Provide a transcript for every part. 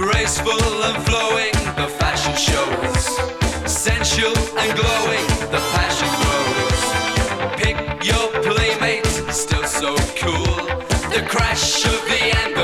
Graceful and flowing, the fashion shows. Sensual and glowing, the passion grows. Pick your playmate, still so cool. The crash of the end.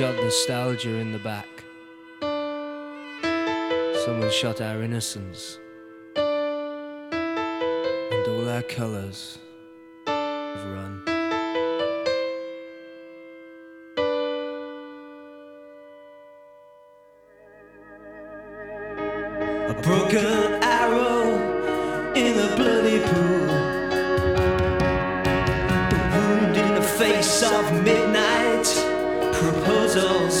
shot nostalgia in the back. Someone shot our innocence and all our colours have run. A broken arrow in a bloody pool, wounded in the face of me puzzles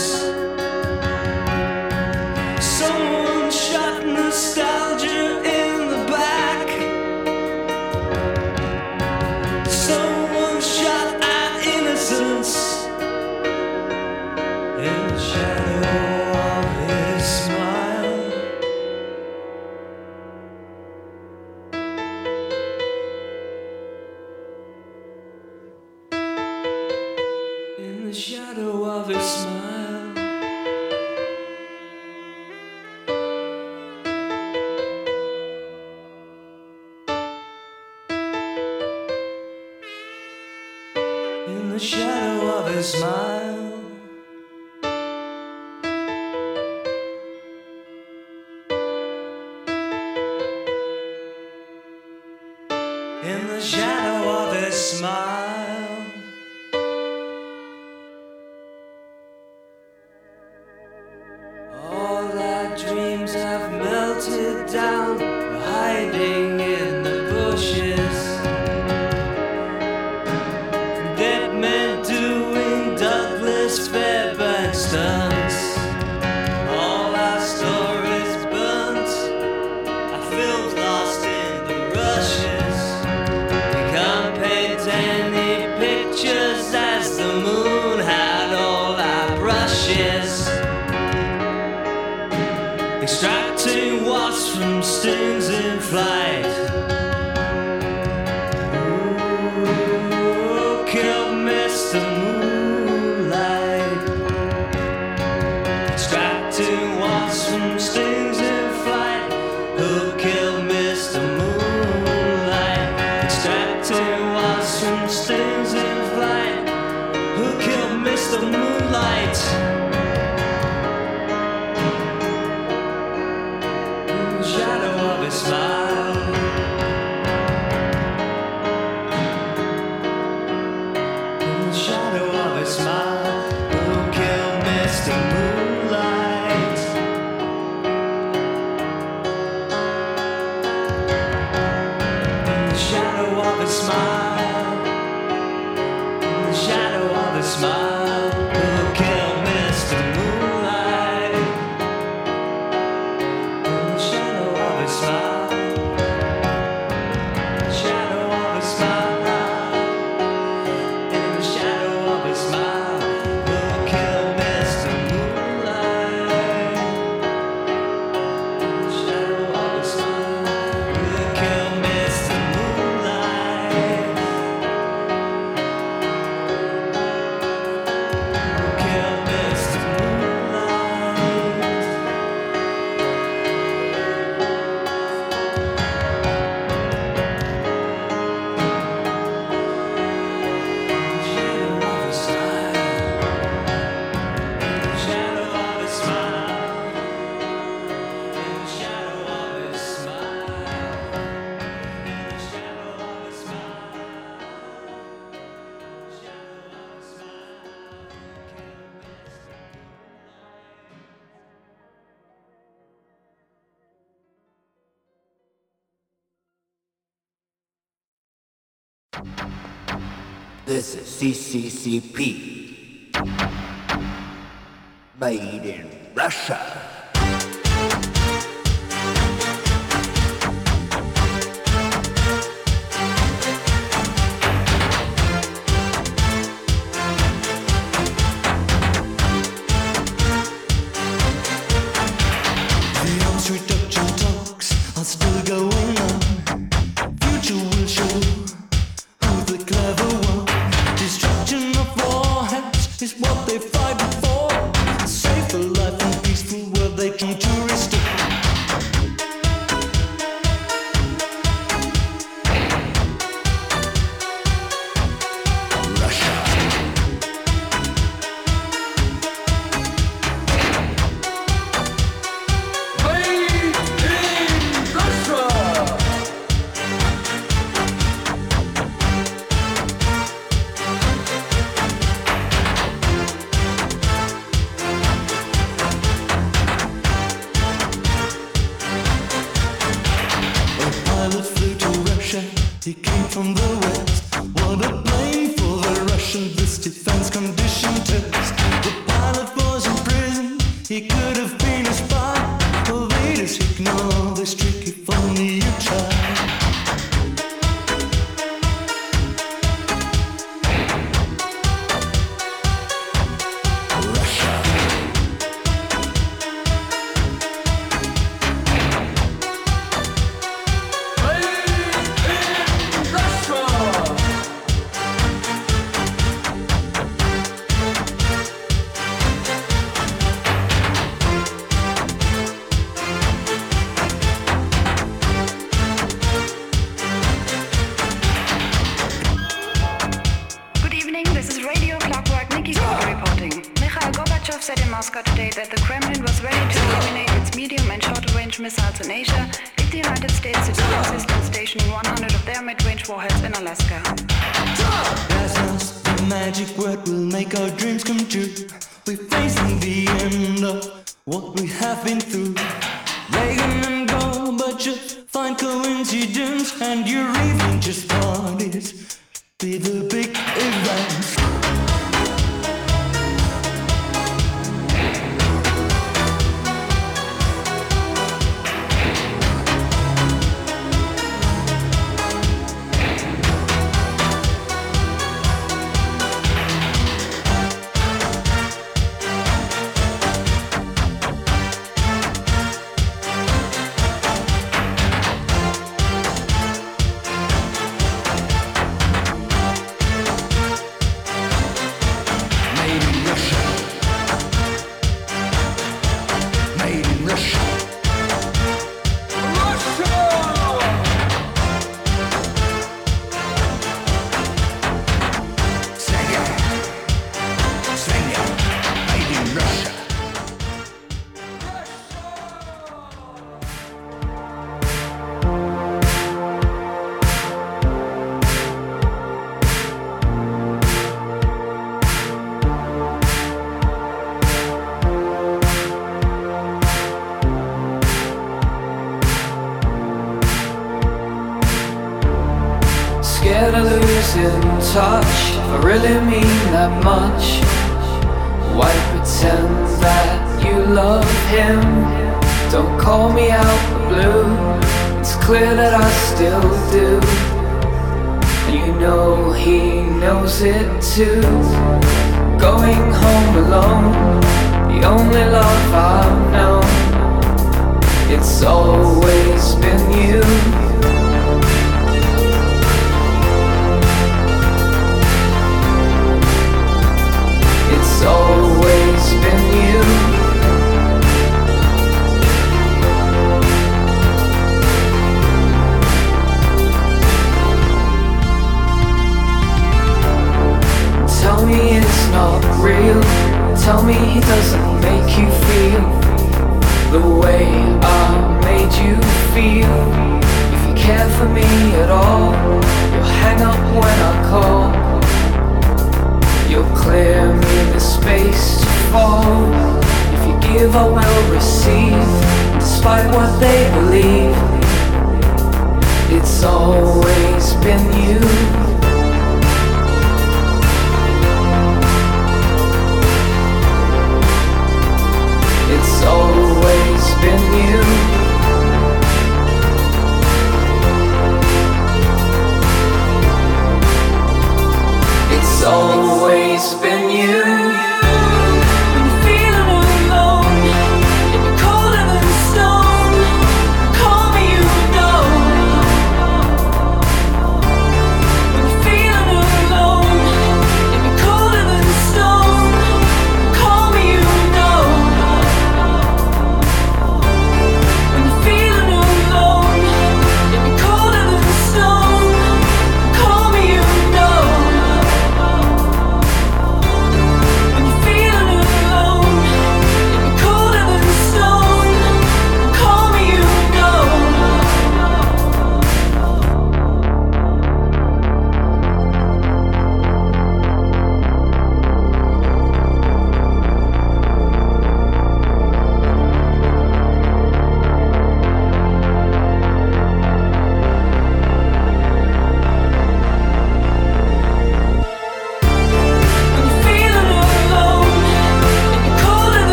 This is CCCP. Made in Russia. 边